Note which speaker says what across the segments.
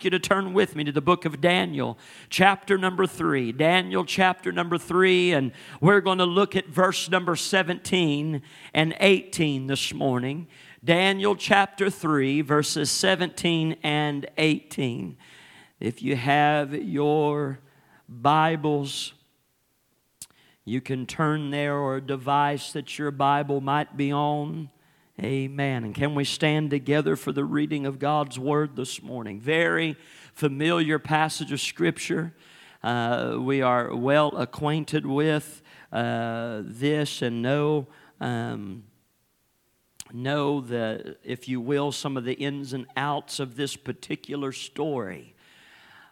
Speaker 1: ask you to turn with me to the book of Daniel, chapter number three. Daniel, chapter number three, and we're going to look at verse number 17 and 18 this morning. Daniel, chapter 3, verses 17 and 18. If you have your Bibles, you can turn there or a device that your Bible might be on. Amen. And can we stand together for the reading of God's Word this morning? Very familiar passage of Scripture. Uh, we are well acquainted with uh, this and know, um, know the, if you will, some of the ins and outs of this particular story.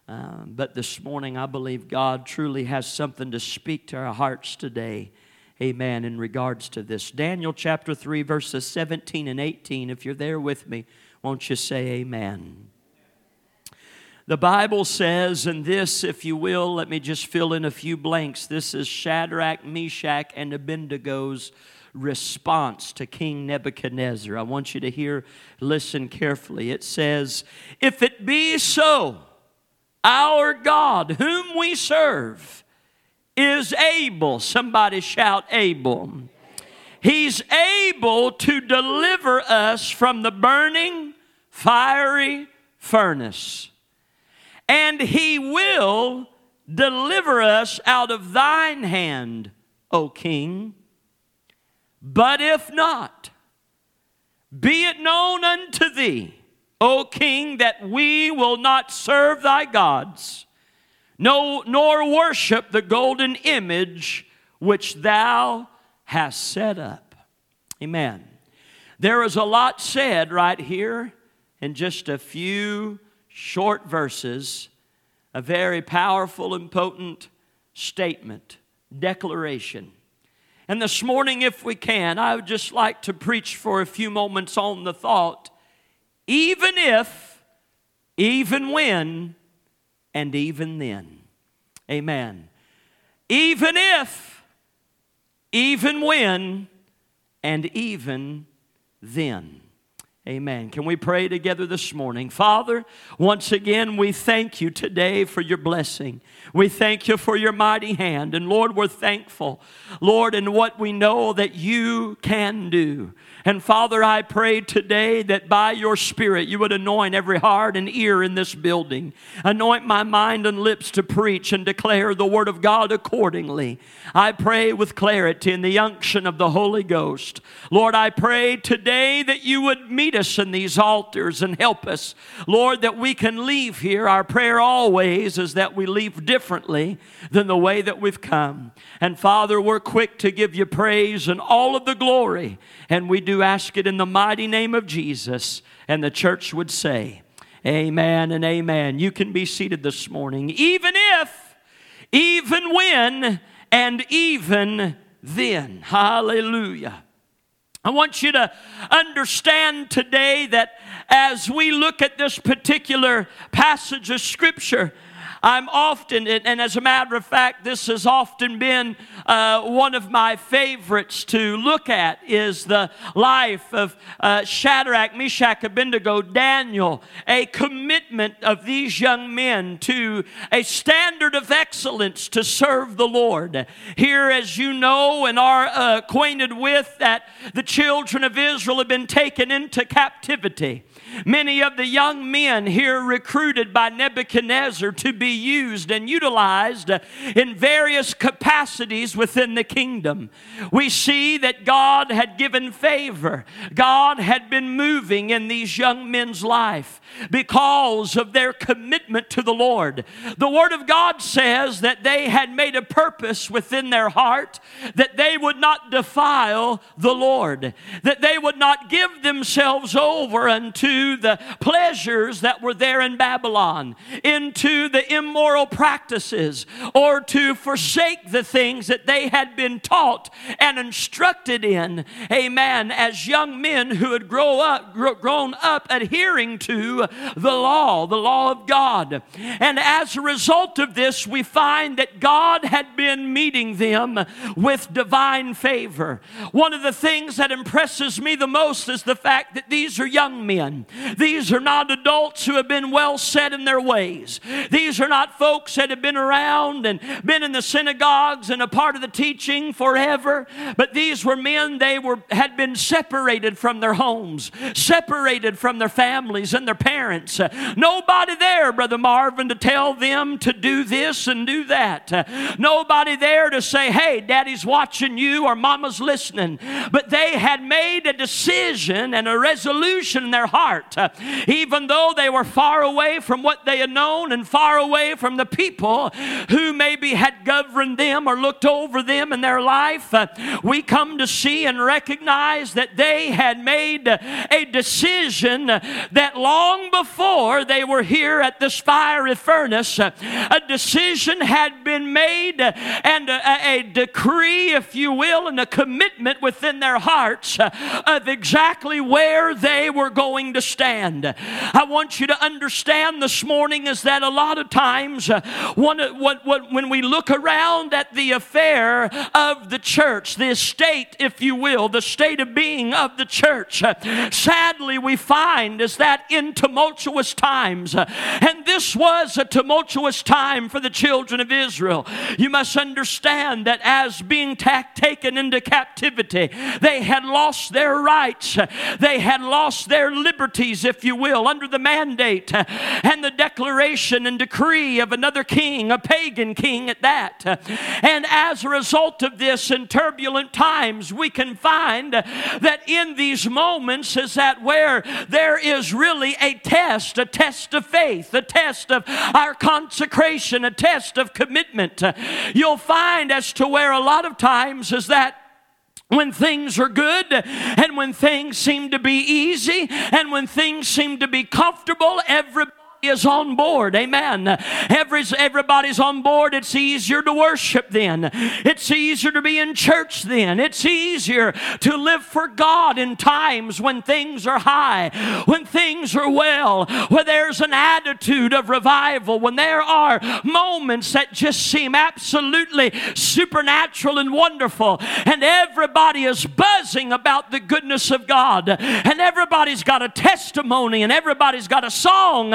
Speaker 1: Uh, but this morning, I believe God truly has something to speak to our hearts today amen, in regards to this. Daniel chapter 3, verses 17 and 18. If you're there with me, won't you say amen? The Bible says, and this, if you will, let me just fill in a few blanks. This is Shadrach, Meshach, and Abednego's response to King Nebuchadnezzar. I want you to hear, listen carefully. It says, If it be so, our God, whom we serve, is able. Somebody shout, able. He's able to deliver us from the burning, fiery furnace. And He will deliver us out of thine hand, O King. But if not, be it known unto thee, O King, that we will not serve thy gods no, nor worship the golden image which thou hast set up. Amen. There is a lot said right here in just a few short verses, a very powerful and potent statement, declaration. And this morning, if we can, I would just like to preach for a few moments on the thought even if, even when, and even then. Amen. Even if, even when, and even then. Amen. Can we pray together this morning? Father, once again, we thank you today for your blessing. We thank you for your mighty hand. And Lord, we're thankful, Lord, in what we know that you can do. And Father, I pray today that by your Spirit you would anoint every heart and ear in this building. Anoint my mind and lips to preach and declare the Word of God accordingly. I pray with clarity in the unction of the Holy Ghost. Lord, I pray today that you would meet us in these altars and help us. Lord, that we can leave here. Our prayer always is that we leave differently than the way that we've come. And Father, we're quick to give you praise and all of the glory. And we do ask it in the mighty name of Jesus. And the church would say, Amen and amen. You can be seated this morning, even if, even when, and even then. Hallelujah. I want you to understand today that as we look at this particular passage of Scripture, I'm often, and as a matter of fact, this has often been uh, one of my favorites to look at is the life of uh, Shadrach, Meshach, Abednego, Daniel, a commitment of these young men to a standard of excellence to serve the Lord. Here, as you know and are acquainted with, that the children of Israel have been taken into captivity. Many of the young men here recruited by Nebuchadnezzar to be used and utilized in various capacities within the kingdom. We see that God had given favor, God had been moving in these young men's life because of their commitment to the Lord. The Word of God says that they had made a purpose within their heart that they would not defile the Lord, that they would not give themselves over unto the pleasures that were there in Babylon, into the immoral practices, or to forsake the things that they had been taught and instructed in. Amen. As young men who had grow up, grown up adhering to the law, the law of God. And as a result of this, we find that God had been meeting them with divine favor. One of the things that impresses me the most is the fact that these are young men. These are not adults who have been well set in their ways. These are not folks that have been around and been in the synagogues and a part of the teaching forever. But these were men, they were had been separated from their homes, separated from their families and their parents. Nobody there, Brother Marvin, to tell them to do this and do that. Nobody there to say, hey, daddy's watching you or mama's listening. But they had made a decision and a resolution in their heart, even though they were far away from what they had known and far away from the people who maybe had governed them or looked over them in their life. Uh, we come to see and recognize that they had made a decision that long before they were here at this fiery furnace, uh, a decision had been made and a, a decree, if you will, and a commitment within their hearts uh, of exactly where they were going to stand. I want you to understand this morning is that a lot of times uh, one, uh, what, what, when we look around at the affair of the church, the estate, if you will, the state of being of the church, uh, sadly we find is that in tumultuous times, and this was a tumultuous time for the children of Israel. You must understand that as being ta- taken into captivity, they had lost their rights, they had lost their if you will, under the mandate and the declaration and decree of another king, a pagan king at that. And as a result of this, in turbulent times, we can find that in these moments is that where there is really a test, a test of faith, a test of our consecration, a test of commitment. You'll find as to where a lot of times is that when things are good and when things seem to be easy and when things seem to be comfortable, everybody is on board. Amen. Every, everybody's on board. It's easier to worship then. It's easier to be in church then. It's easier to live for God in times when things are high, when things are well, where there's an attitude of revival, when there are moments that just seem absolutely supernatural and wonderful, and everybody is buzzing about the goodness of God, and everybody's got a testimony, and everybody's got a song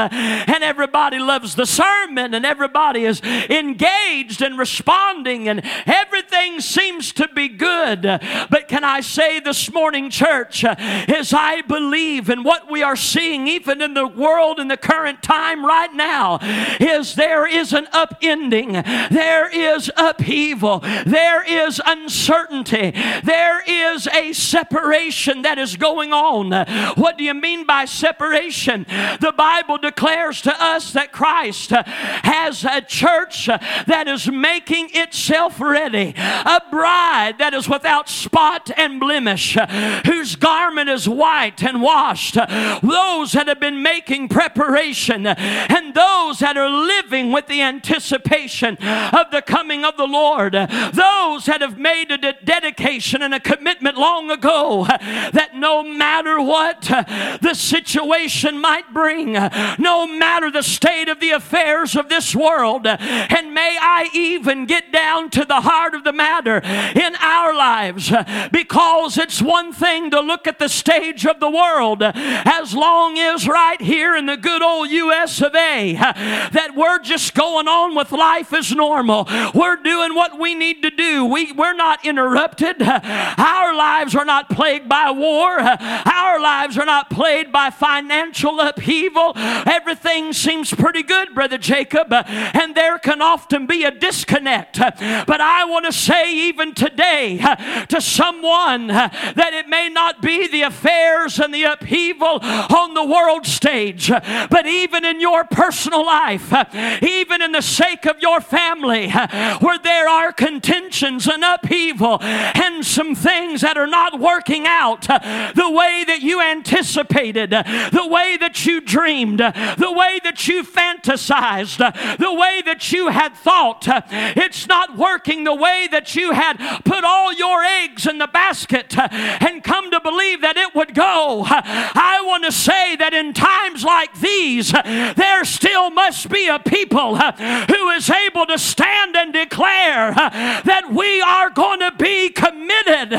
Speaker 1: and everybody loves the sermon and everybody is engaged and responding and everything seems to be good. But can I say this morning, church, as I believe in what we are seeing, even in the world in the current time right now, is there is an upending, there is upheaval, there is uncertainty, there is a separation that is going on. What do you mean by separation? The Bible declares declares to us that Christ has a church that is making itself ready, a bride that is without spot and blemish, whose garment is white and washed, those that have been making preparation, and those that are living with the anticipation of the coming of the Lord, those that have made a de- dedication and a commitment long ago that no matter what the situation might bring, no matter the state of the affairs of this world. And may I even get down to the heart of the matter in our lives because it's one thing to look at the stage of the world as long as right here in the good old US of A that we're just going on with life as normal. We're doing what we need to do. We, we're not interrupted. Our lives are not plagued by war. Our lives are not plagued by financial upheaval. Everything everything seems pretty good, Brother Jacob, uh, and there can often be a disconnect. Uh, but I want to say, even today, uh, to someone uh, that it may not be the affairs and the upheaval on the world stage, uh, but even in your personal life, uh, even in the sake of your family, where there are contentions and upheaval and some things that are not working out the way that you anticipated, the way that you dreamed, the way that you fantasized, the way that you had thought. It's not working the way that you had put all your eggs in the basket and come to believe that it would go. I want to say that in times like these, there still must be a people who is able to stand and declare that we are going to be committed,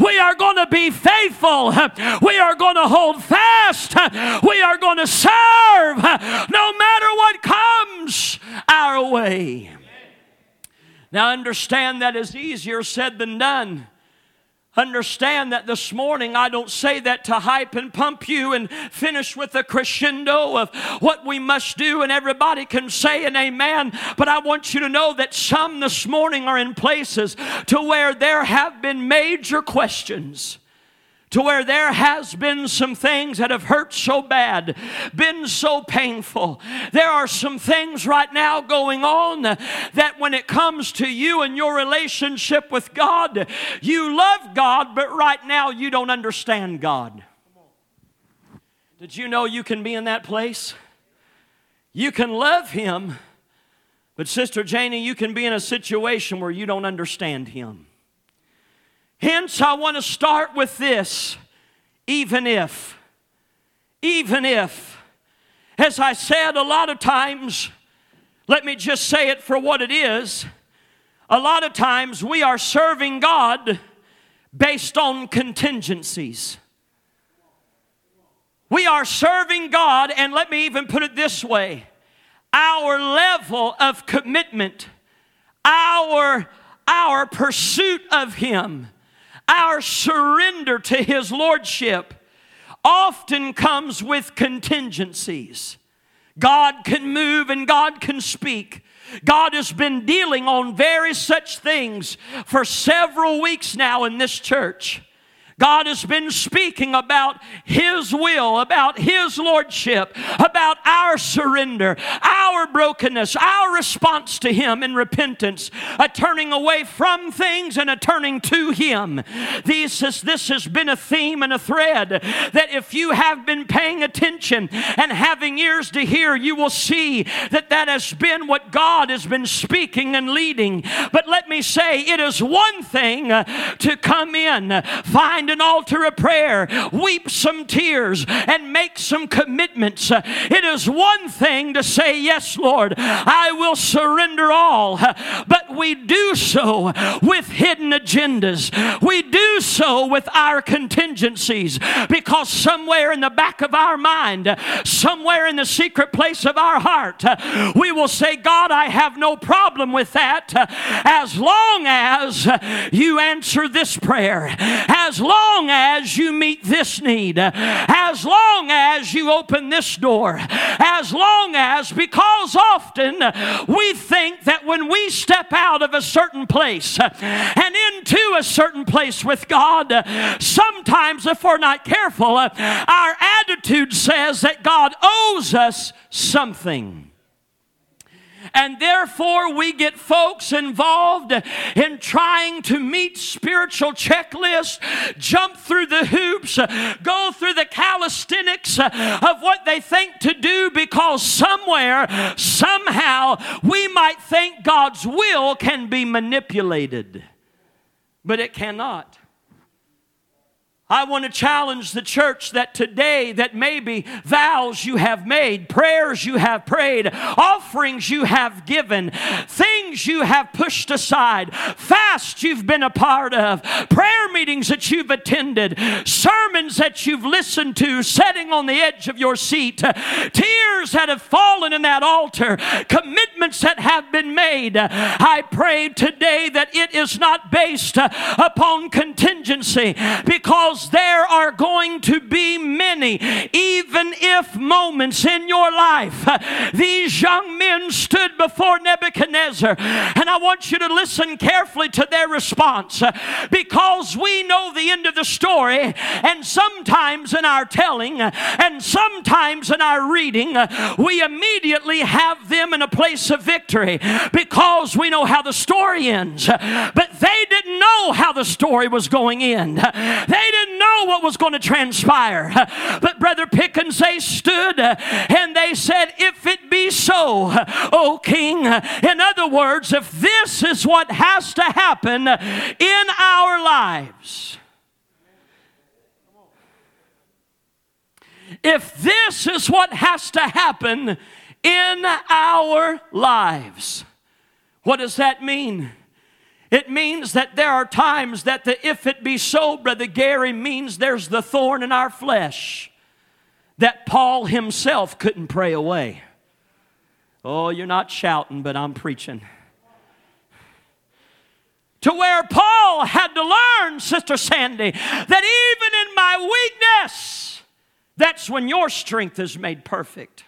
Speaker 1: we are going to be faithful, we are going to hold fast, we are going to serve no matter what comes our way. Now, understand that is easier said than done. Understand that this morning I don't say that to hype and pump you and finish with a crescendo of what we must do, and everybody can say an amen. But I want you to know that some this morning are in places to where there have been major questions to where there has been some things that have hurt so bad, been so painful. There are some things right now going on that when it comes to you and your relationship with God, you love God, but right now you don't understand God. Did you know you can be in that place? You can love Him, but Sister Janie, you can be in a situation where you don't understand Him. Hence, I want to start with this even if, even if, as I said a lot of times, let me just say it for what it is. A lot of times we are serving God based on contingencies. We are serving God, and let me even put it this way our level of commitment, our, our pursuit of Him our surrender to His Lordship often comes with contingencies. God can move and God can speak. God has been dealing on very such things for several weeks now in this church. God has been speaking about His will, about His lordship, about our surrender, our brokenness, our response to Him in repentance, a turning away from things and a turning to Him. This, is, this has been a theme and a thread that if you have been paying attention and having ears to hear, you will see that that has been what God has been speaking and leading. But let me say, it is one thing to come in, find find an altar of prayer, weep some tears, and make some commitments. It is one thing to say, Yes, Lord, I will surrender all, but we do so with hidden agendas. We do so with our contingencies because somewhere in the back of our mind, somewhere in the secret place of our heart, we will say, God, I have no problem with that as long as you answer this prayer, as long long as you meet this need, as long as you open this door, as long as, because often we think that when we step out of a certain place and into a certain place with God, sometimes if we're not careful, our attitude says that God owes us something. And therefore, we get folks involved in trying to meet spiritual checklists, jump through the hoops, go through the calisthenics of what they think to do because somewhere, somehow, we might think God's will can be manipulated. But it cannot. I want to challenge the church that today, that maybe vows you have made, prayers you have prayed, offerings you have given, things you have pushed aside, fasts you've been a part of, prayer meetings that you've attended, sermons that you've listened to, sitting on the edge of your seat, tears that have fallen in that altar, commitments that have been made. I pray today that it is not based upon contingency because because there are going to be many, even if moments in your life. Uh, these young men stood before Nebuchadnezzar, and I want you to listen carefully to their response uh, because we know the end of the story, and sometimes in our telling, uh, and sometimes in our reading, we immediately have them in a place of victory because we know how the story ends. But they didn't didn't know how the story was going in. They didn't know what was going to transpire. But Brother Pickens, they stood and they said, If it be so, O King, in other words, if this is what has to happen in our lives, if this is what has to happen in our lives, what does that mean? It means that there are times that the if it be so, Brother Gary, means there's the thorn in our flesh that Paul himself couldn't pray away. Oh, you're not shouting, but I'm preaching. To where Paul had to learn, Sister Sandy, that even in my weakness, that's when your strength is made perfect.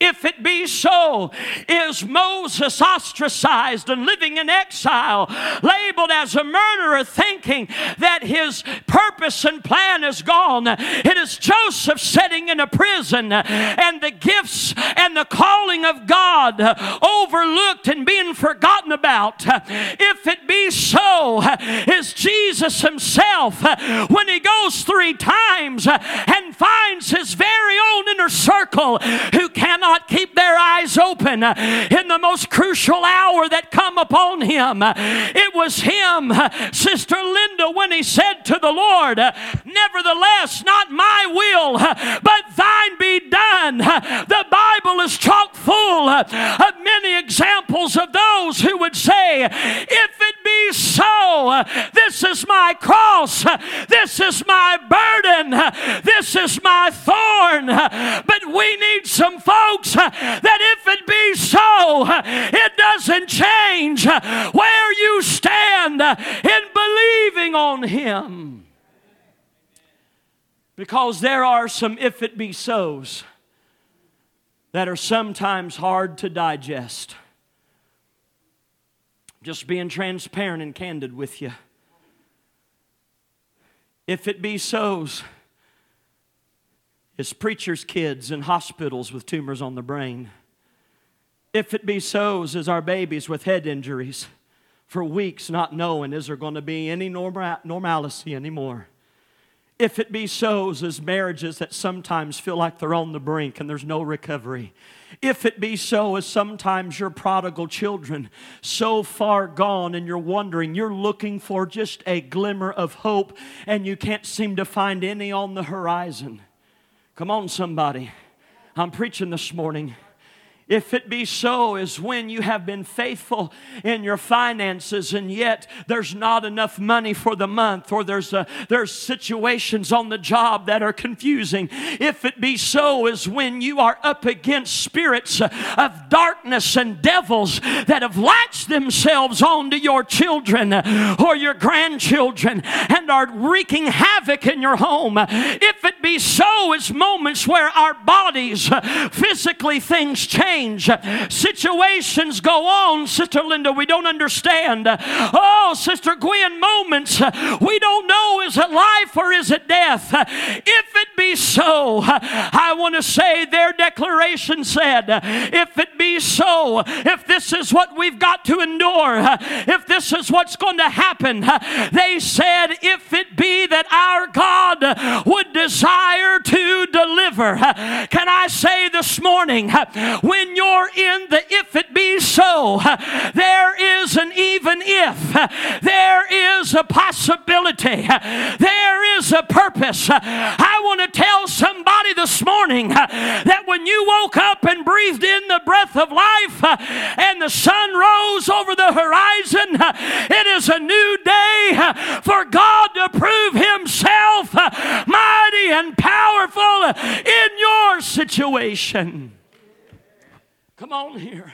Speaker 1: If it be so, is Moses ostracized and living in exile, labeled as a murderer, thinking that his purpose and plan is gone? It is Joseph sitting in a prison and the gifts and the calling of God overlooked and being forgotten about. If it be so, is Jesus himself when he goes three times and finds his very own inner circle who cannot not keep their eyes open uh, in the most crucial hour that come upon him. Uh, it was him, uh, Sister Linda, when he said to the Lord, Nevertheless, not my will, but thine be done. The Bible is chock full of many examples of those who would say, If it be so, this is my cross, this is my burden, this is my thorn. But we need some folks folks, that if it be so, it doesn't change where you stand in believing on Him. Because there are some if it be so's that are sometimes hard to digest. Just being transparent and candid with you. If it be so's, is preachers' kids in hospitals with tumors on the brain. If it be so, is our babies with head injuries for weeks not knowing is there going to be any normal, normalcy anymore. If it be so, as marriages that sometimes feel like they're on the brink and there's no recovery. If it be so, as sometimes your prodigal children so far gone and you're wondering, you're looking for just a glimmer of hope and you can't seem to find any on the horizon. Come on, somebody. I'm preaching this morning. If it be so, is when you have been faithful in your finances and yet there's not enough money for the month, or there's, a, there's situations on the job that are confusing. If it be so, is when you are up against spirits of darkness and devils that have latched themselves onto your children or your grandchildren and are wreaking havoc in your home. If it be so, is moments where our bodies, physically, things change change. Situations go on, Sister Linda, we don't understand. Oh, Sister Gwen, moments we don't know is it life or is it death? If it be so, I want to say their declaration said, if it be so, if this is what we've got to endure, if this is what's going to happen, they said, if it be that our God would desire to deliver. Can I say this morning, when when you're in the if it be so, there is an even if, there is a possibility, there is a purpose. I want to tell somebody this morning that when you woke up and breathed in the breath of life and the sun rose over the horizon, it is a new day for God to prove Himself mighty and powerful in your situation. Come on here.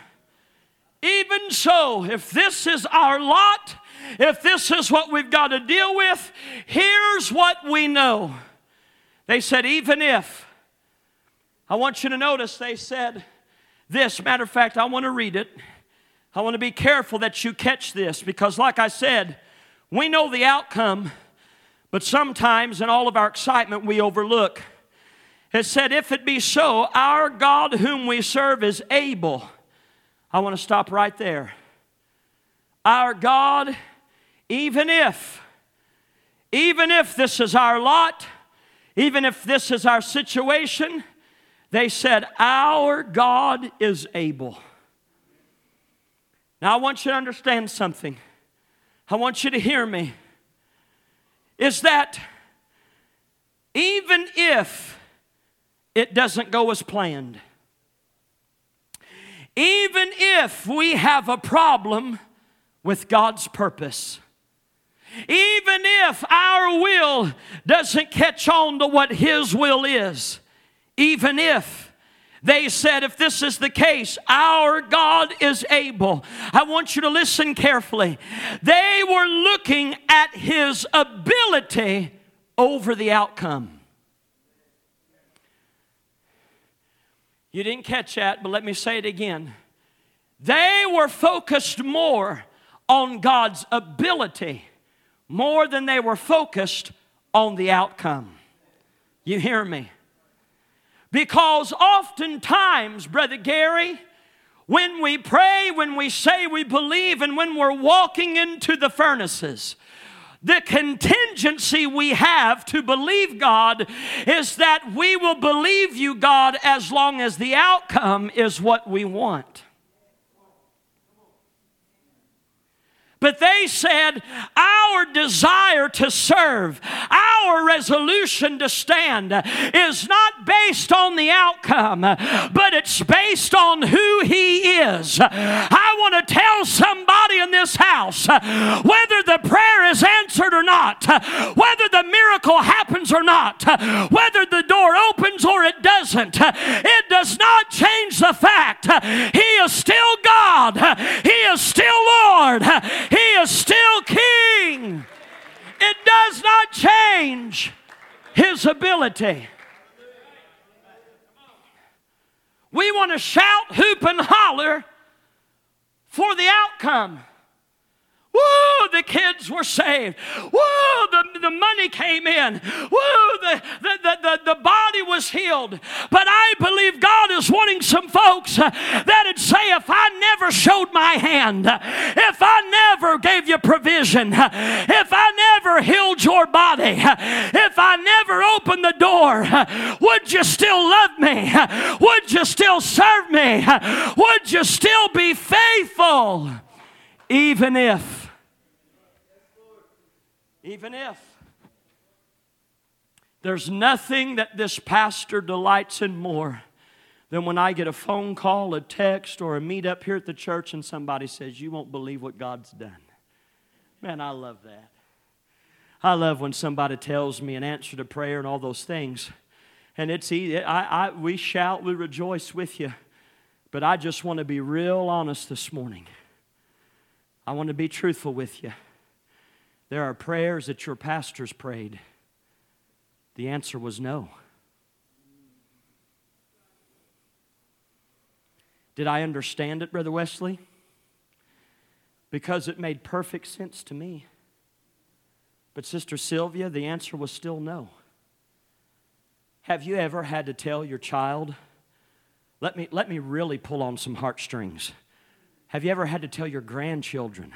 Speaker 1: Even so, if this is our lot, if this is what we've got to deal with, here's what we know. They said, even if. I want you to notice they said this. Matter of fact, I want to read it. I want to be careful that you catch this because, like I said, we know the outcome, but sometimes in all of our excitement, we overlook. It said, If it be so, our God whom we serve is able. I want to stop right there. Our God even if, even if this is our lot, even if this is our situation, they said, Our God is able. Now, I want you to understand something. I want you to hear me. Is that even if it doesn't go as planned, even if we have a problem with God's purpose, even if our will doesn't catch on to what His will is, even if they said, if this is the case, our God is able. I want you to listen carefully. They were looking at His ability over the outcome. You didn't catch that, but let me say it again. They were focused more on God's ability more than they were focused on the outcome. You hear me? Because oftentimes, Brother Gary, when we pray, when we say we believe, and when we're walking into the furnaces, the contingency we have to believe God is that we will believe you, God, as long as the outcome is what we want. But they said, Our desire to serve, our resolution to stand is not based on the outcome, but it's based on who He is. I want to tell somebody in this house whether the prayer is answered or not, whether the miracle happens or not, whether the door opens or it doesn't, it does not change the fact He is still God, He is still Lord. He is still king. It does not change his ability. We want to shout, hoop, and holler for the outcome. Woo, the kids were saved. Woo, the, the money came in. Woo, the, the, the, the, the body was healed. But I believe God is wanting some folks uh, that'd say, if I never showed my hand, if I never gave you provision, if I never healed your body, if I never opened the door, would you still love me? Would you still serve me? Would you still be faithful? Even if even if. There's nothing that this pastor delights in more than when I get a phone call, a text, or a meet up here at the church and somebody says, You won't believe what God's done. Man, I love that. I love when somebody tells me an answer to prayer and all those things. And it's easy. I, I, we shout, we rejoice with you. But I just want to be real honest this morning. I want to be truthful with you. There are prayers that your pastors prayed. The answer was no. Did I understand it, Brother Wesley? Because it made perfect sense to me. But, Sister Sylvia, the answer was still no. Have you ever had to tell your child, let me, let me really pull on some heartstrings? Have you ever had to tell your grandchildren,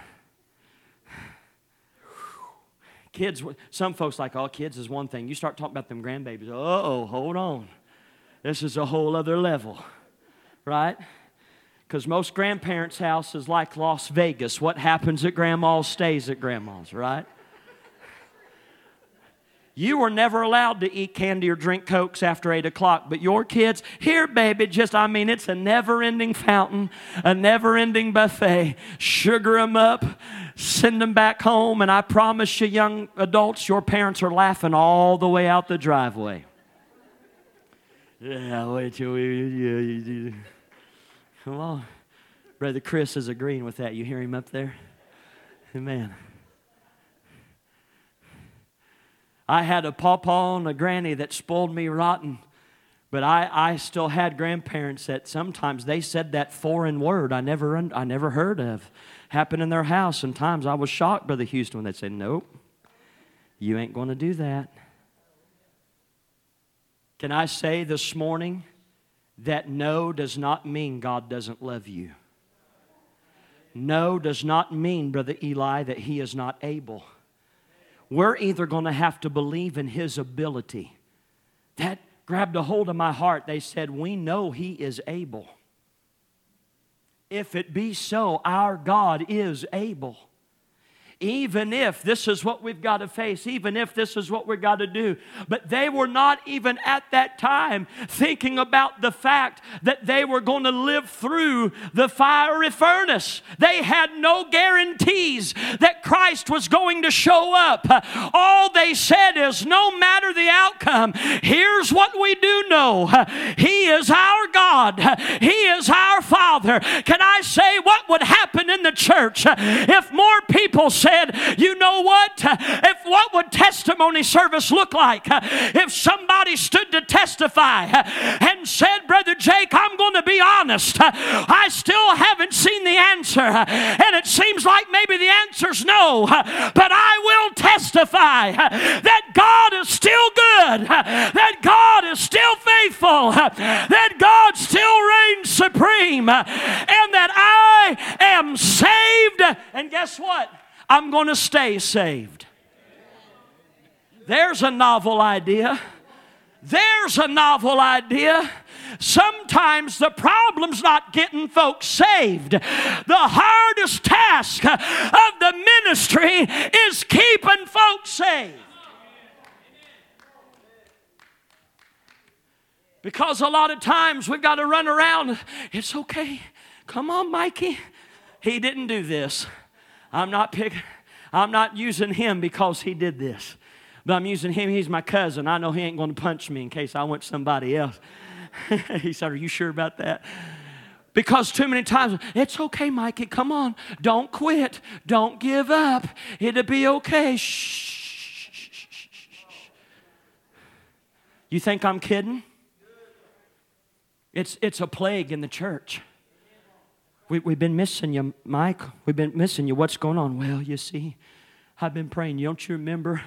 Speaker 1: Kids, some folks like, oh, kids is one thing. You start talking about them grandbabies, oh, hold on. This is a whole other level, right? Because most grandparents' house is like Las Vegas. What happens at grandma's stays at grandma's, right? You were never allowed to eat candy or drink cokes after 8 o'clock, but your kids, here, baby, just, I mean, it's a never ending fountain, a never ending buffet. Sugar them up, send them back home, and I promise you, young adults, your parents are laughing all the way out the driveway. Yeah, wait till we. Come on. Brother Chris is agreeing with that. You hear him up there? Amen. I had a pawpaw and a granny that spoiled me rotten. But I, I still had grandparents that sometimes they said that foreign word I never, I never heard of happen in their house. Sometimes I was shocked, Brother Houston, when they'd say, Nope, you ain't going to do that. Can I say this morning that no does not mean God doesn't love you? no does not mean, Brother Eli, that he is not able. We're either going to have to believe in his ability. That grabbed a hold of my heart. They said, We know he is able. If it be so, our God is able even if this is what we've got to face, even if this is what we've got to do. But they were not even at that time thinking about the fact that they were going to live through the fiery furnace. They had no guarantees that Christ was going to show up. All they said is, no matter the outcome, here's what we do know He is our God, He is our Father. Can I say what would happen in the church if more people said, said, You know what? If what would testimony service look like if somebody stood to testify and said, Brother Jake, I'm going to be honest. I still haven't seen the answer. And it seems like maybe the answer's no. But I will testify that God is still good, that God is still faithful, that God still reigns supreme, and that I am saved. And guess what? I'm going to stay saved. There's a novel idea. There's a novel idea. Sometimes the problem's not getting folks saved. The hardest task of the ministry is keeping folks saved. Because a lot of times we've got to run around. It's okay. Come on, Mikey. He didn't do this. I'm not picking, I'm not using him because he did this. But I'm using him, he's my cousin. I know he ain't going to punch me in case I want somebody else. he said, Are you sure about that? Because too many times, it's okay, Mikey, come on. Don't quit. Don't give up. It'll be okay. Shh. You think I'm kidding? It's, it's a plague in the church. We, we've been missing you, Mike. We've been missing you. What's going on? Well, you see, I've been praying. Don't you remember?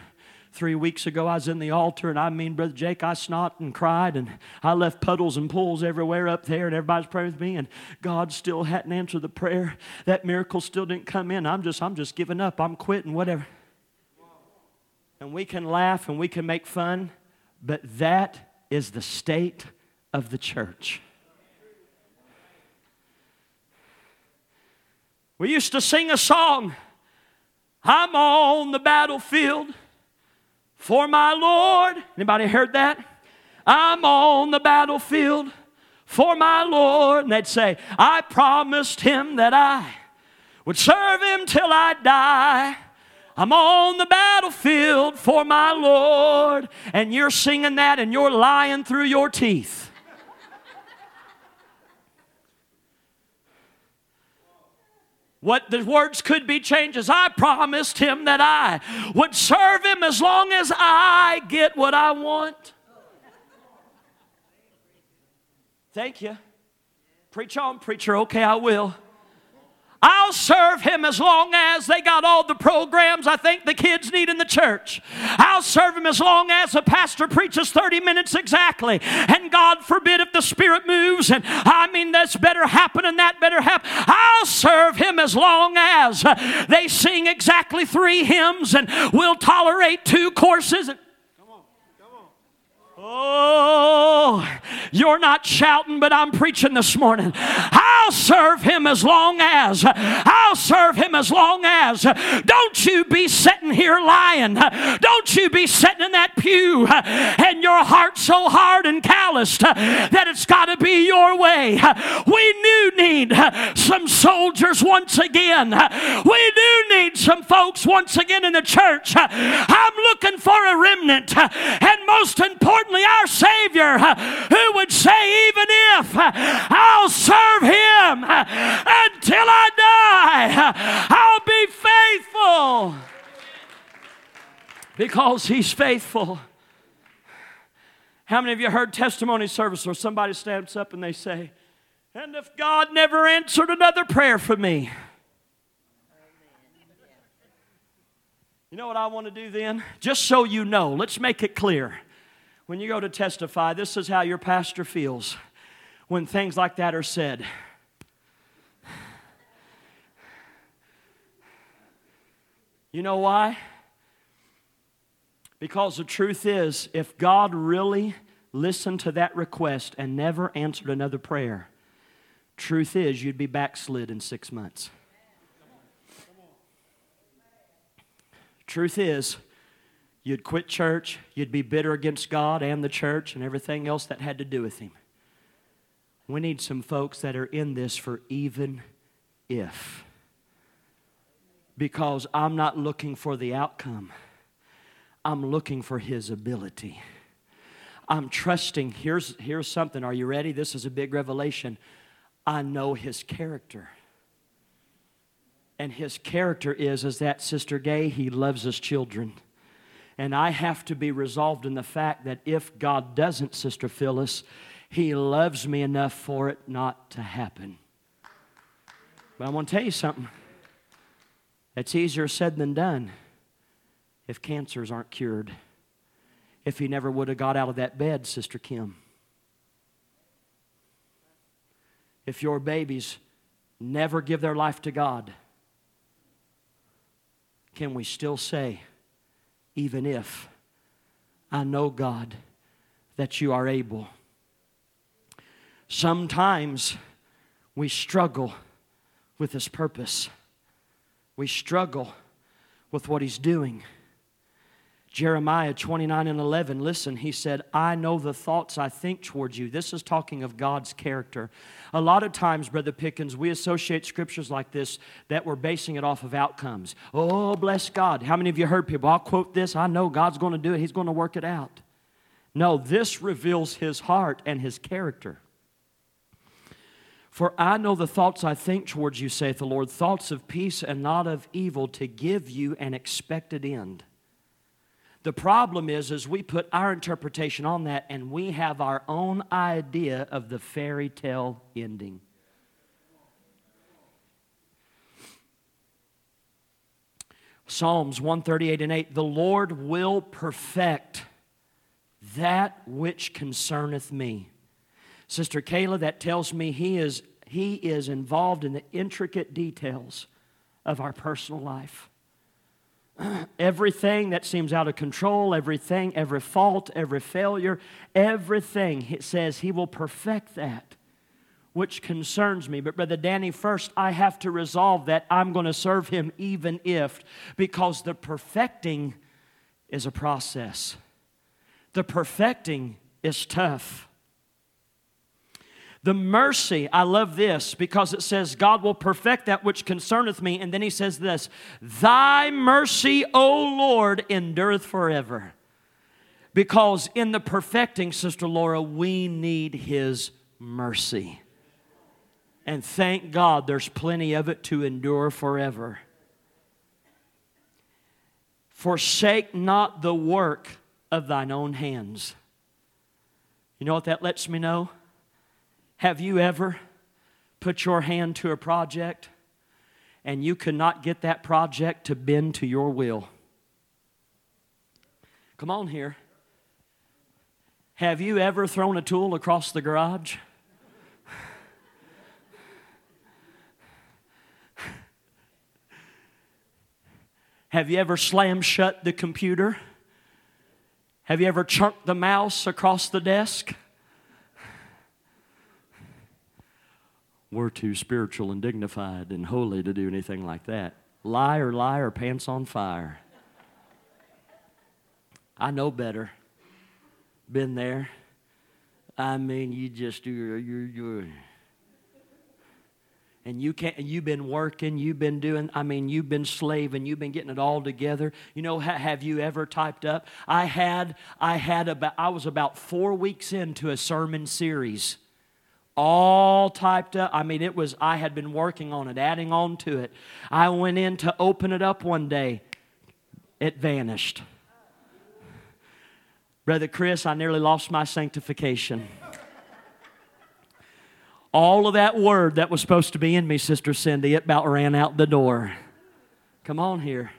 Speaker 1: Three weeks ago, I was in the altar, and I mean, Brother Jake, I snot and cried, and I left puddles and pools everywhere up there, and everybody's praying with me, and God still hadn't answered the prayer. That miracle still didn't come in. I'm just, I'm just giving up. I'm quitting, whatever. And we can laugh and we can make fun, but that is the state of the church. We used to sing a song I'm on the battlefield for my Lord. Anybody heard that? I'm on the battlefield for my Lord. And they'd say, I promised him that I would serve him till I die. I'm on the battlefield for my Lord. And you're singing that and you're lying through your teeth. What the words could be changed is I promised him that I would serve him as long as I get what I want. Thank you. Preach on, preacher. Okay, I will. I'll serve him as long as they got all the programs I think the kids need in the church. I'll serve him as long as the pastor preaches 30 minutes exactly. And God forbid if the Spirit moves and I mean that's better happen and that better happen. I'll serve him as long as they sing exactly three hymns and we'll tolerate two courses. Oh, you're not shouting, but I'm preaching this morning. I'll serve him as long as, I'll serve him as long as. Don't you be sitting here lying. Don't you be sitting in that pew and your heart so hard and calloused that it's got to be your way. We do need some soldiers once again. We do need some folks once again in the church. I'm looking for a remnant. And most importantly, our Savior uh, who would say, Even if uh, I'll serve Him uh, until I die, I'll be faithful because He's faithful. How many of you heard testimony service where somebody stands up and they say, And if God never answered another prayer for me? You know what I want to do then? Just so you know, let's make it clear. When you go to testify, this is how your pastor feels when things like that are said. You know why? Because the truth is, if God really listened to that request and never answered another prayer, truth is, you'd be backslid in six months. Truth is, you'd quit church, you'd be bitter against God and the church and everything else that had to do with Him. We need some folks that are in this for even if. Because I'm not looking for the outcome, I'm looking for His ability. I'm trusting. Here's, here's something. Are you ready? This is a big revelation. I know His character. And His character is, as that Sister Gay, He loves His children. And I have to be resolved in the fact that if God doesn't, Sister Phyllis, He loves me enough for it not to happen. But I want to tell you something. It's easier said than done if cancers aren't cured. If he never would have got out of that bed, Sister Kim. If your babies never give their life to God, can we still say, even if I know, God, that you are able? Sometimes we struggle with His purpose, we struggle with what He's doing. Jeremiah 29 and 11, listen, he said, I know the thoughts I think towards you. This is talking of God's character. A lot of times, Brother Pickens, we associate scriptures like this that we're basing it off of outcomes. Oh, bless God. How many of you heard people? I'll quote this. I know God's going to do it, He's going to work it out. No, this reveals His heart and His character. For I know the thoughts I think towards you, saith the Lord, thoughts of peace and not of evil, to give you an expected end. The problem is, is we put our interpretation on that and we have our own idea of the fairy tale ending. Psalms 138 and 8 The Lord will perfect that which concerneth me. Sister Kayla, that tells me he is, he is involved in the intricate details of our personal life. everything that seems out of control, everything, every fault, every failure, everything, it says He will perfect that which concerns me. But, Brother Danny, first I have to resolve that I'm going to serve Him even if, because the perfecting is a process. The perfecting is tough. The mercy, I love this because it says, God will perfect that which concerneth me. And then he says this, Thy mercy, O Lord, endureth forever. Because in the perfecting, Sister Laura, we need his mercy. And thank God there's plenty of it to endure forever. Forsake not the work of thine own hands. You know what that lets me know? Have you ever put your hand to a project and you could not get that project to bend to your will? Come on here. Have you ever thrown a tool across the garage? Have you ever slammed shut the computer? Have you ever chunked the mouse across the desk? We're too spiritual and dignified and holy to do anything like that. Liar, liar, pants on fire. I know better. Been there. I mean, you just do you you and you can't you've been working you've been doing i mean you've been slaving you've been getting it all together you know ha, have you ever typed up i had i had about i was about four weeks into a sermon series all typed up. I mean, it was, I had been working on it, adding on to it. I went in to open it up one day, it vanished. Brother Chris, I nearly lost my sanctification. All of that word that was supposed to be in me, Sister Cindy, it about ran out the door. Come on here.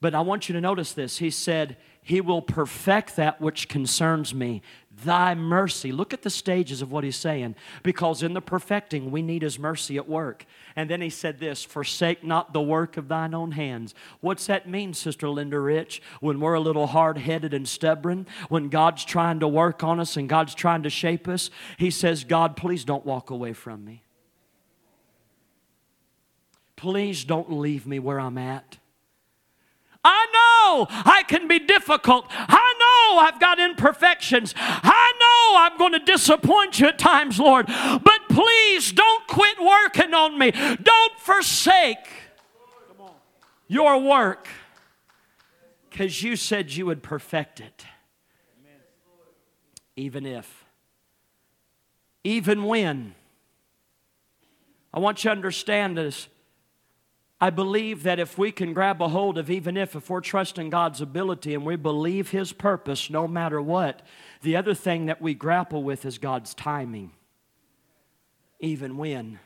Speaker 1: But I want you to notice this. He said, He will perfect that which concerns me. Thy mercy. Look at the stages of what he's saying. Because in the perfecting, we need his mercy at work. And then he said this Forsake not the work of thine own hands. What's that mean, Sister Linda Rich? When we're a little hard headed and stubborn, when God's trying to work on us and God's trying to shape us, he says, God, please don't walk away from me. Please don't leave me where I'm at. I know I can be difficult. I know I've got imperfections. I know I'm going to disappoint you at times, Lord. But please don't quit working on me. Don't forsake your work because you said you would perfect it. Even if, even when. I want you to understand this I believe that if we can grab a hold of, even if, if we're trusting God's ability and we believe His purpose no matter what, the other thing that we grapple with is God's timing, even when.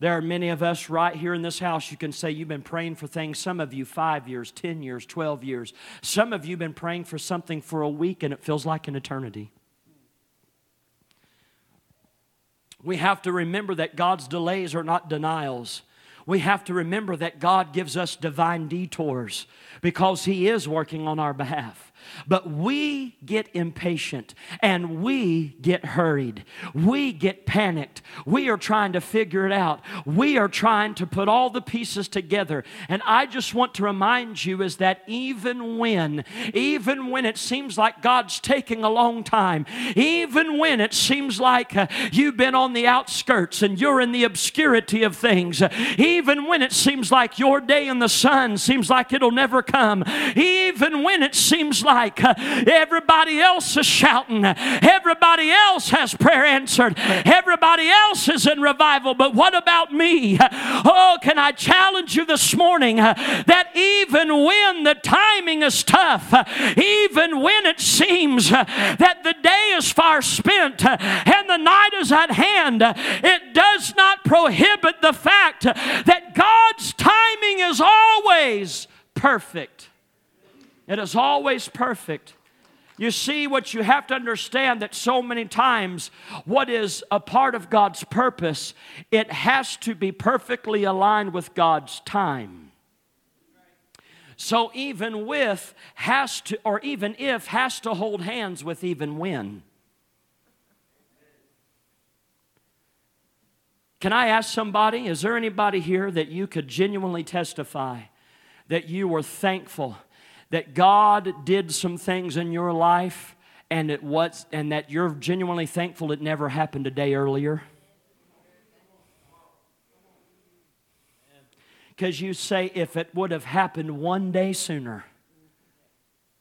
Speaker 1: There are many of us right here in this house. You can say you've been praying for things, some of you five years, 10 years, 12 years. Some of you have been praying for something for a week and it feels like an eternity. We have to remember that God's delays are not denials we have to remember that God gives us divine detours because He is working on our behalf. But we get impatient and we get hurried. We get panicked. We are trying to figure it out. We are trying to put all the pieces together. And I just want to remind you is that even when, even when it seems like God's taking a long time, even when it seems like uh, you've been on the outskirts and you're in the obscurity of things, uh, even when it seems like your day in the sun seems like it'll never come, even when it seems like uh, everybody else is shouting, everybody else has prayer answered, everybody else is in revival, but what about me? Oh, can I challenge you this morning uh, that even when the timing is tough, uh, even when it seems that the day is far spent and the night is at hand, it does not prohibit the fact that God's timing is always perfect. It is always perfect. You see, what you have to understand that so many times, what is a part of God's purpose, it has to be perfectly aligned with God's time. So even with has to, or even if has to hold hands with even when. Can I ask somebody, is there anybody here that you could genuinely testify that you were thankful that God did some things in your life and it was and that you're genuinely thankful it never happened a day earlier? Because you say, if it would have happened one day sooner,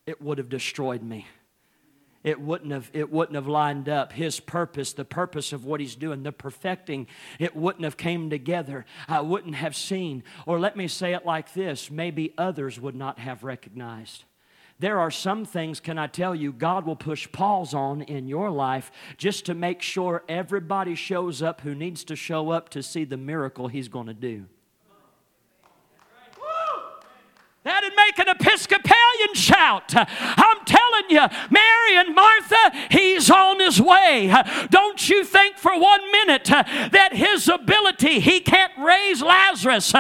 Speaker 1: it would have destroyed me it wouldn't have it wouldn't have lined up. His purpose the purpose of what he's doing the perfecting it wouldn't have came together. I wouldn't have seen. Or let me say it like this maybe others would not have recognized. There are some things, can I tell you, God will push pause on in your life just to make sure everybody shows up who needs to show up to see the miracle He's going to do. That'd make an Episcopalian shout. I'm telling you, Mary and Martha, he's on his way. Don't you think for one minute that his ability, he can't raise Lazarus.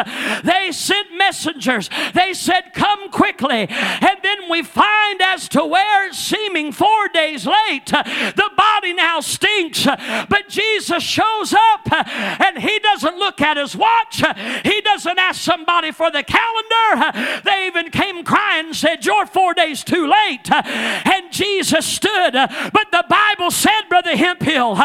Speaker 1: They sent messengers. They said, Come quickly. And then we find as to where, it's seeming four days late, the body now stinks. But Jesus shows up and he doesn't look at his watch. He doesn't ask somebody for the calendar. They even came crying and said, You're four days too late. And Jesus stood. But the Bible said, Brother Hemphill,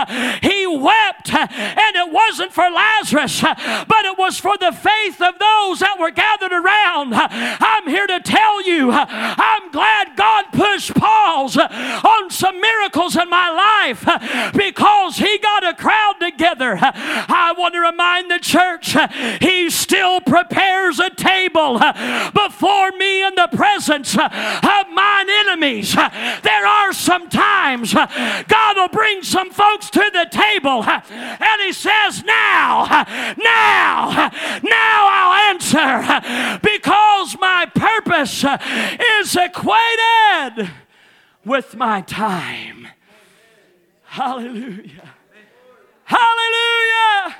Speaker 1: he wept, and it wasn't for Lazarus, but it was for the faith of those that were gathered around. I'm here to tell you, I'm glad God pushed pause on some miracles in my life because he got a crowd together. I want to remind the church, he still prepares a table before me in the presence uh, of mine enemies. Uh, there are some times uh, God will bring some folks to the table and He says, Now, now, now I'll answer because my purpose purpose is equated with my time. Hallelujah. Hallelujah.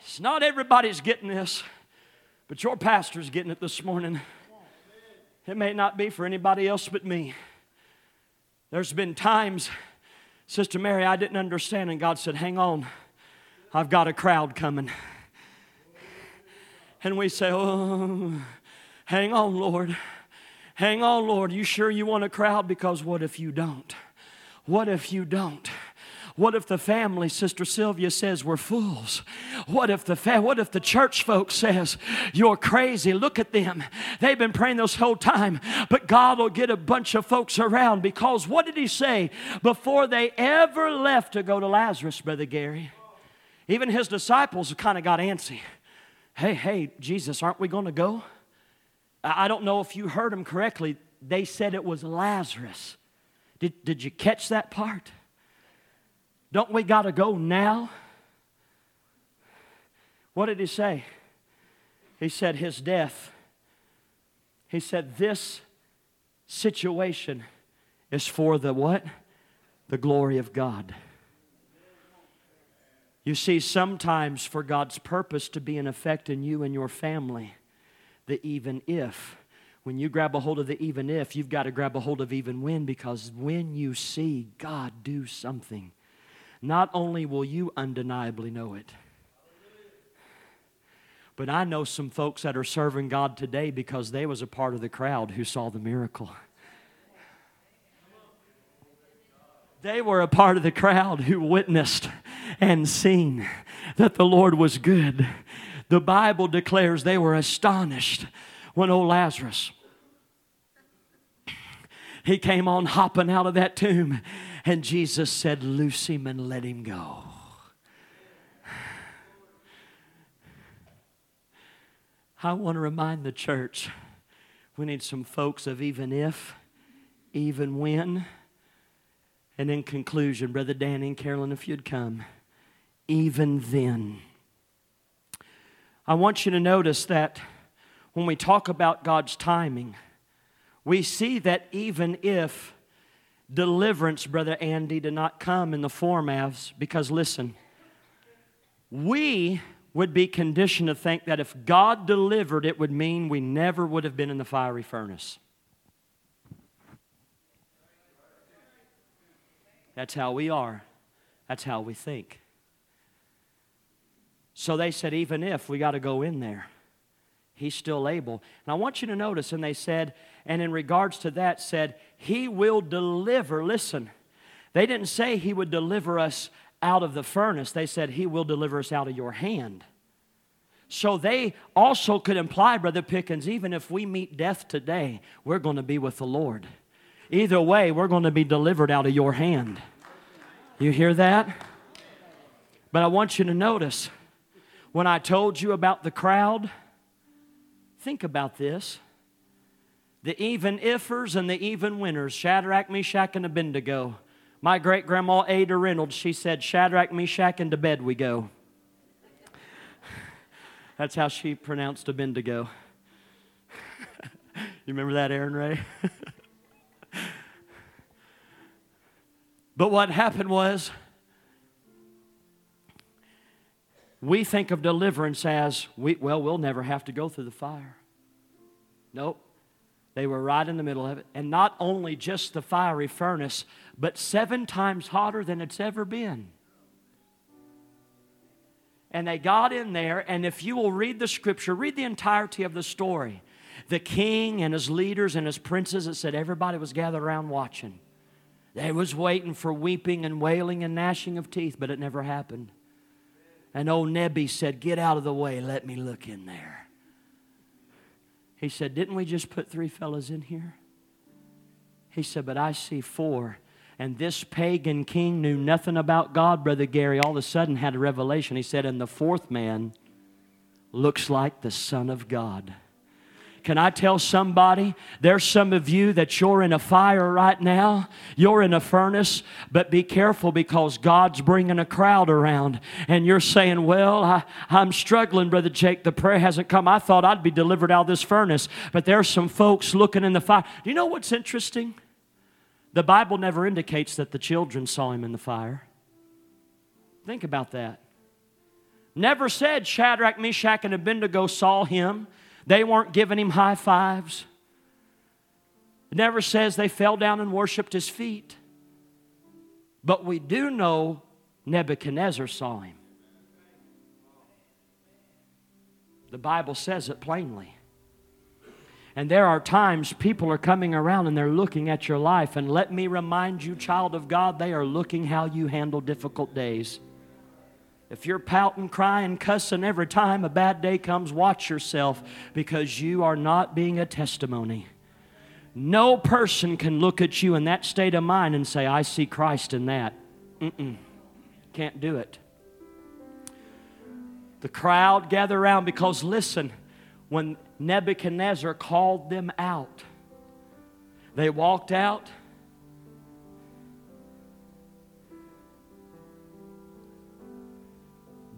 Speaker 1: It's not everybody's getting this, but your pastor's getting it this morning. It may not be for anybody else but me. There's been times, Sister Mary, I didn't understand, and God said, Hang on, I've got a crowd coming. And we say, Oh, hang on, Lord. Hang on, Lord. You sure you want a crowd? Because what if you don't? What if you don't? What if the family, Sister Sylvia says, we're fools? What if the fa- what if the church folks says you're crazy? Look at them. They've been praying this whole time, but God will get a bunch of folks around because what did He say before they ever left to go to Lazarus, Brother Gary? Even His disciples kind of got antsy. Hey, hey, Jesus, aren't we going to go? I don't know if you heard them correctly. They said it was Lazarus. Did, did you catch that part? Don't we got to go now? What did he say? He said, His death. He said, This situation is for the what? The glory of God. You see, sometimes for God's purpose to be in effect in you and your family, the even if, when you grab a hold of the even if, you've got to grab a hold of even when because when you see God do something, not only will you undeniably know it, but I know some folks that are serving God today because they was a part of the crowd who saw the miracle. They were a part of the crowd who witnessed and seen that the Lord was good. The Bible declares they were astonished when old Lazarus he came on hopping out of that tomb and Jesus said, Loose him and let him go. I want to remind the church we need some folks of even if, even when. And in conclusion, Brother Danny and Carolyn, if you'd come, even then. I want you to notice that when we talk about God's timing, we see that even if deliverance, Brother Andy, did not come in the form as, because listen, we would be conditioned to think that if God delivered, it would mean we never would have been in the fiery furnace. That's how we are. That's how we think. So they said, even if we got to go in there, he's still able. And I want you to notice, and they said, and in regards to that, said, He will deliver. Listen, they didn't say He would deliver us out of the furnace, they said, He will deliver us out of your hand. So they also could imply, Brother Pickens, even if we meet death today, we're going to be with the Lord. Either way, we're going to be delivered out of your hand. You hear that? But I want you to notice when I told you about the crowd, think about this the even ifers and the even winners, Shadrach, Meshach, and Abednego. My great grandma Ada Reynolds, she said, Shadrach, Meshach, and to bed we go. That's how she pronounced Abednego. you remember that, Aaron Ray? but what happened was, we think of deliverance as, we, well, we'll never have to go through the fire. Nope. They were right in the middle of it. And not only just the fiery furnace, but seven times hotter than it's ever been. And they got in there, and if you will read the scripture, read the entirety of the story. The king and his leaders and his princes, it said everybody was gathered around watching. They was waiting for weeping and wailing and gnashing of teeth, but it never happened. And old Nebi said, Get out of the way, let me look in there. He said, Didn't we just put three fellows in here? He said, But I see four. And this pagan king knew nothing about God, Brother Gary. All of a sudden had a revelation. He said, And the fourth man looks like the Son of God. Can I tell somebody? There's some of you that you're in a fire right now. You're in a furnace, but be careful because God's bringing a crowd around. And you're saying, Well, I, I'm struggling, Brother Jake. The prayer hasn't come. I thought I'd be delivered out of this furnace. But there's some folks looking in the fire. Do you know what's interesting? The Bible never indicates that the children saw him in the fire. Think about that. Never said Shadrach, Meshach, and Abednego saw him. They weren't giving him high fives. It never says they fell down and worshiped his feet. But we do know Nebuchadnezzar saw him. The Bible says it plainly. And there are times people are coming around and they're looking at your life. And let me remind you, child of God, they are looking how you handle difficult days. If you're pouting, crying, cussing every time a bad day comes, watch yourself because you are not being a testimony. No person can look at you in that state of mind and say, I see Christ in that. Mm-mm. Can't do it. The crowd gather around because, listen, when Nebuchadnezzar called them out, they walked out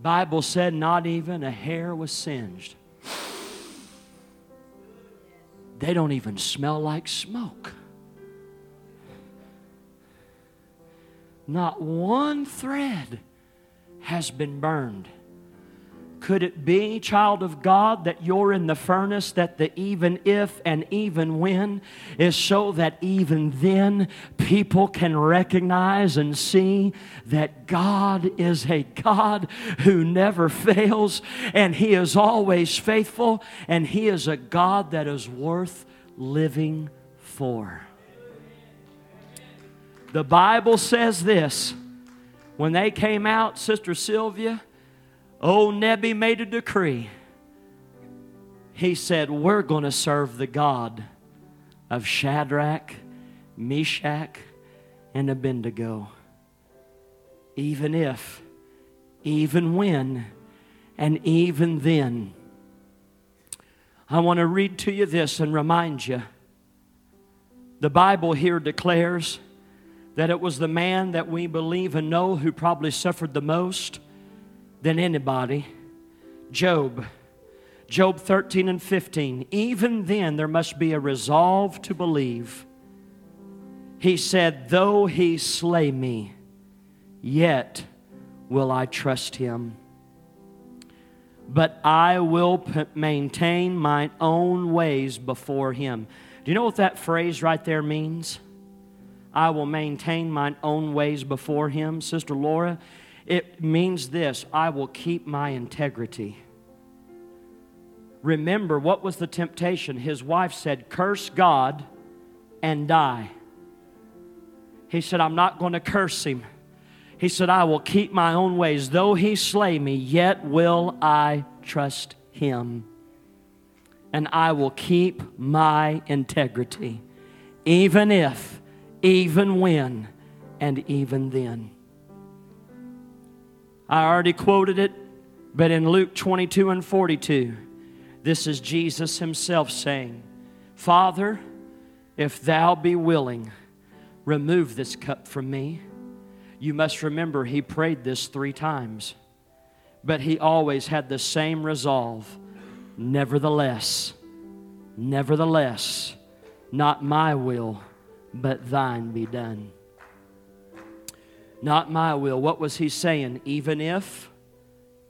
Speaker 1: Bible said not even a hair was singed. They don't even smell like smoke. Not one thread has been burned. Could it be, child of God, that you're in the furnace, that the even if and even when is so that even then people can recognize and see that God is a God who never fails and He is always faithful and He is a God that is worth living for? The Bible says this when they came out, Sister Sylvia Old Nebi made a decree. He said, We're going to serve the God of Shadrach, Meshach, and Abednego. Even if, even when, and even then. I want to read to you this and remind you. The Bible here declares that it was the man that we believe and know who probably suffered the most than anybody Job. Job 13 and 15. Even then, there must be a resolve to believe. He said, Though he slay me, yet will I trust him. But I will p- maintain my own ways before him. Do you know what that phrase right there means? I will maintain mine own ways before him. Sister Laura, it means this I will keep my integrity. Remember, what was the temptation? His wife said, Curse God and die. He said, I'm not going to curse him. He said, I will keep my own ways. Though he slay me, yet will I trust him. And I will keep my integrity, even if, even when, and even then. I already quoted it, but in Luke 22 and 42, this is Jesus Himself saying, Father, if thou be willing, remove this cup from me. You must remember He prayed this three times, but He always had the same resolve. Nevertheless, nevertheless, not my will, but thine be done. Not my will. What was he saying? Even if,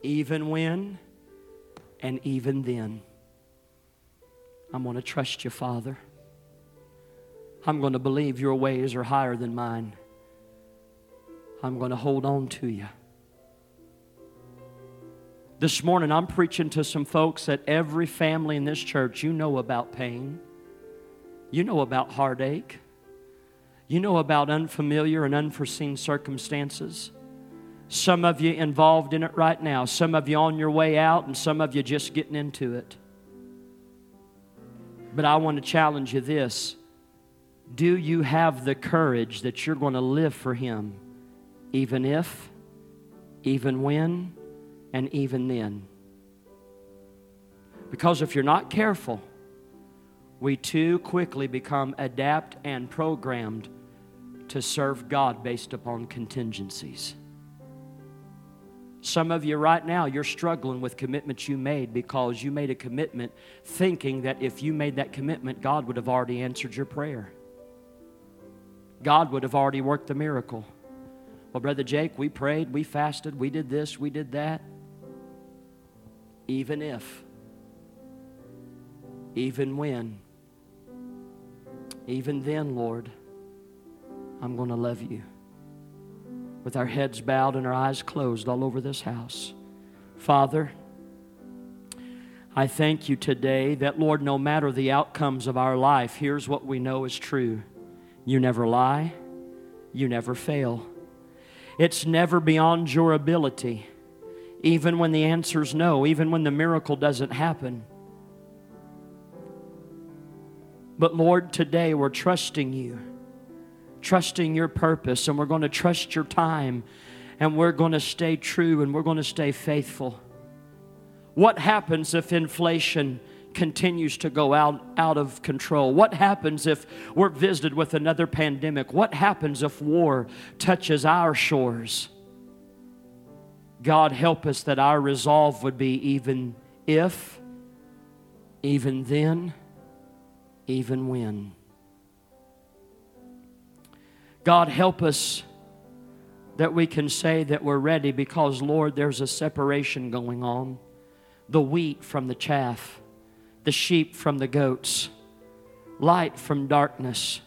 Speaker 1: even when, and even then. I'm going to trust you, Father. I'm going to believe your ways are higher than mine. I'm going to hold on to you. This morning, I'm preaching to some folks that every family in this church, you know about pain, you know about heartache, you know about unfamiliar and unforeseen circumstances. Some of you involved in it right now, some of you on your way out, and some of you just getting into it. But I want to challenge you this Do you have the courage that you're going to live for Him, even if, even when, and even then? Because if you're not careful, we too quickly become adapt and programmed to serve God based upon contingencies. Some of you right now, you're struggling with commitments you made because you made a commitment thinking that if you made that commitment, God would have already answered your prayer. God would have already worked the miracle. Well, Brother Jake, we prayed, we fasted, we did this, we did that. Even if, even when, even then, Lord, I'm going to love you. With our heads bowed and our eyes closed all over this house. Father, I thank you today that, Lord, no matter the outcomes of our life, here's what we know is true you never lie, you never fail. It's never beyond your ability, even when the answer's no, even when the miracle doesn't happen. But Lord, today we're trusting you, trusting your purpose, and we're going to trust your time, and we're going to stay true, and we're going to stay faithful. What happens if inflation continues to go out, out of control? What happens if we're visited with another pandemic? What happens if war touches our shores? God, help us that our resolve would be even if, even then, even when. God, help us that we can say that we're ready because, Lord, there's a separation going on the wheat from the chaff, the sheep from the goats, light from darkness,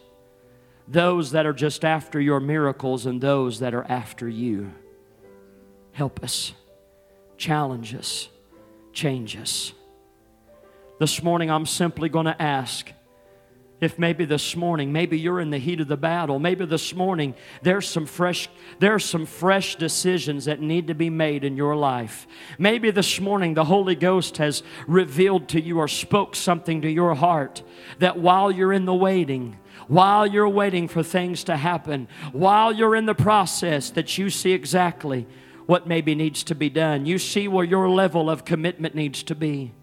Speaker 1: those that are just after your miracles and those that are after you. Help us, challenge us, change us. This morning, I'm simply going to ask if maybe this morning maybe you're in the heat of the battle maybe this morning there's some fresh there's some fresh decisions that need to be made in your life. Maybe this morning the holy ghost has revealed to you or spoke something to your heart that while you're in the waiting while you're waiting for things to happen while you're in the process that you see exactly what maybe needs to be done. You see where your level of commitment needs to be.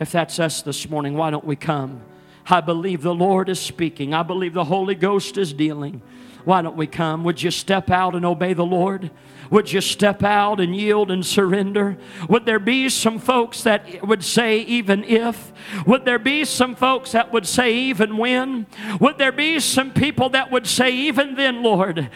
Speaker 1: If that's us this morning why don't we come I believe the Lord is speaking. I believe the Holy Ghost is dealing. Why don't we come? Would you step out and obey the Lord? Would you step out and yield and surrender? Would there be some folks that would say, even if? Would there be some folks that would say, even when? Would there be some people that would say, even then, Lord?